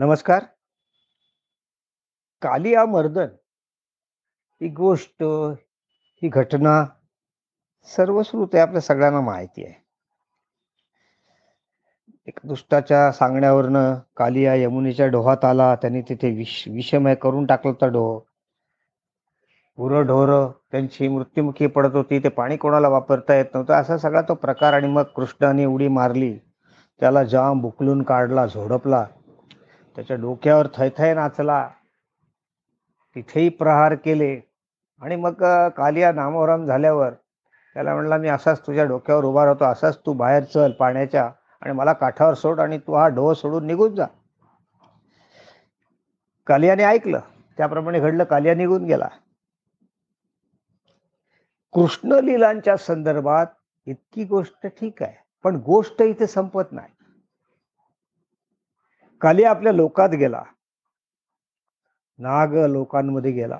नमस्कार. कालिया मर्दन ही गोष्ट, ही घटना सर्वश्रुत आहे आपल्या सगळ्यांना माहिती आहे. एक दुष्टाच्या सांगण्यावरनं कालिया यमुनेच्या डोहात आला. त्याने तिथे विष विषमय करून टाकला होता डोह. गुरंढोरं त्यांची मृत्युमुखी पडत होती. ते पाणी कोणाला वापरता येत नव्हतं. असा सगळा तो प्रकार आणि मग कृष्णाने उडी मारली. त्याला जाम बुकलून काढला, झोडपला. त्याच्या डोक्यावर थैथय नाचला. तिथेही प्रहार केले आणि मग कालिया नामोहरम झाल्यावर त्याला म्हणला, "मी असाच तुझ्या डोक्यावर उभा राहतो. असाच तू बाहेर चल पाण्याच्या आणि मला काठावर सोड आणि तू हा डोह सोडून निघून जा." कालियाने ऐकलं. त्याप्रमाणे घडलं. कालिया निघून गेला. कृष्ण लीलांच्या संदर्भात इतकी गोष्ट ठीक आहे. पण गोष्ट इथे संपत नाही. काली आपल्या लोकात गेला. नाग लोकांमध्ये गेला.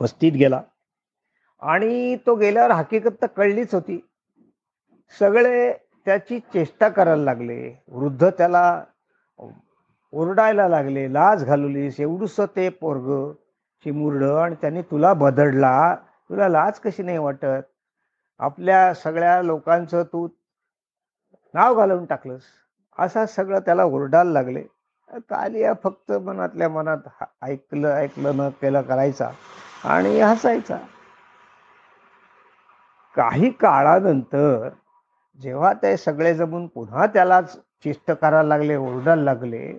वस्तीत गेला आणि तो गेल्यावर हकीकत तर कळलीच होती. सगळे त्याची चेष्टा करायला लागले. वृद्ध त्याला ओरडायला लागले, "लाज घालवलीस, एवढूस ते पोरग चिमुरडं आणि त्याने तुला बदडला. तुला लाज कशी नाही वाटत? आपल्या सगळ्या लोकांचं तू नाव घालवून टाकलंस." असा सगळं त्याला ओरडायला लागले. कालिया फक्त मनातल्या मनात ऐकलं, ऐकलं न केलं करायचा आणि हसायचा. काही काळानंतर जेव्हा ते सगळे जमून पुन्हा त्यालाच चिष्ट करायला लागले, ओरडायला लागले,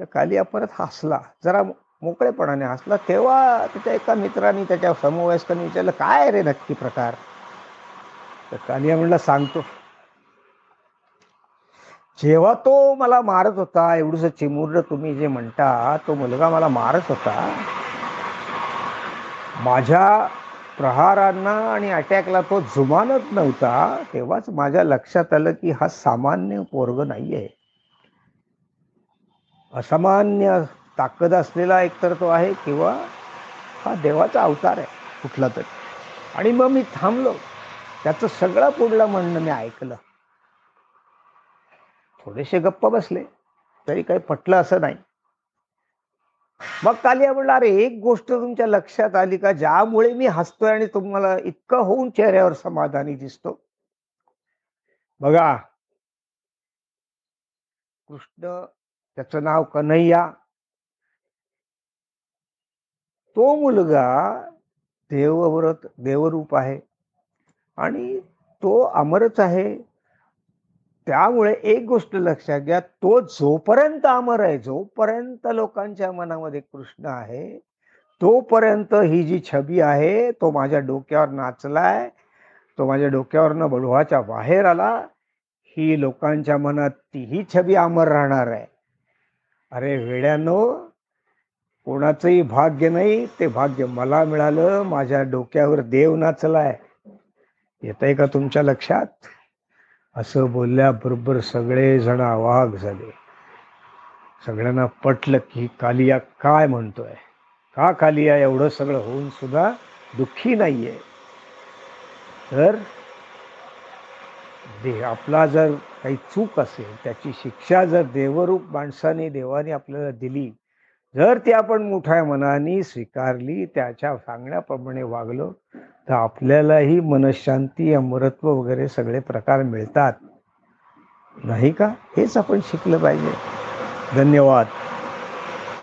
तर कालिया परत हसला. जरा मोकळेपणाने हसला. तेव्हा त्याच्या एका मित्राने त्याच्या समवयस्काने विचारलं, "काय रे नक्की प्रकार?" तर कालिया म्हणला, "सांगतो." जेव्हा तो मला मारत होता, एवढंसं चिमुरडं तुम्ही जे म्हणता, तो मुलगा मला मारत होता. माझ्या प्रहारांना आणि अटॅकला तो जुमानत नव्हता. तेव्हाच माझ्या लक्षात आलं, की हा सामान्य वर्ग नाही आहे असामान्य ताकद असलेला एकतर तो आहे किंवा हा देवाचा अवतार आहे कुठला तरी. आणि मग मी थांबलो. त्याचं सगळं पुढलं म्हणणं मी ऐकलं. थोडेसे गप्प बसले. तरी काही पटलं असं नाही. मग कालिया म्हणलं "अरे एक गोष्ट तुमच्या लक्षात आली का ज्यामुळे मी हसतोय आणि तुम्हाला इतकं होऊन चेहऱ्यावर समाधानी दिसतो?" बघा कृष्ण त्याचं नाव कन्हैया. तो मुलगा देवव्रत देवरूप आहे आणि तो अमरच आहे. त्यामुळे एक गोष्ट लक्षात घ्या, तो जोपर्यंत अमर आहे, जोपर्यंत लोकांच्या मनामध्ये कृष्ण आहे, तोपर्यंत ही जी छबी आहे, तो माझ्या डोक्यावर नाचलाय, तो माझ्या डोक्यावरनं डोहाच्या बाहेर आला, ही लोकांच्या मनात तीही छबी अमर राहणार आहे. अरे वेड्यानो, कोणाचंही भाग्य नाही, ते भाग्य मला मिळालं. माझ्या डोक्यावर देव नाचलाय. येतंय का तुमच्या लक्षात? असं बोलल्याबरोबर सगळेजण आवाग झाले. सगळ्यांना पटलं, की कालिया काय म्हणतोय? का कालिया एवढं सगळं होऊन सुद्धा दुःखी नाहीये? तर दे आपला जर काही चूक असेल, त्याची शिक्षा जर देवरूप माणसाने, देवाने आपल्याला दिली, जर ती आपण मोठ्या मनाने स्वीकारली, त्याच्या सांगण्याप्रमाणे वागलो, तर आपल्यालाही मनःशांती, अमरत्व वगैरे सगळे प्रकार मिळतात. नाही का? हेच आपण शिकलं पाहिजे. धन्यवाद.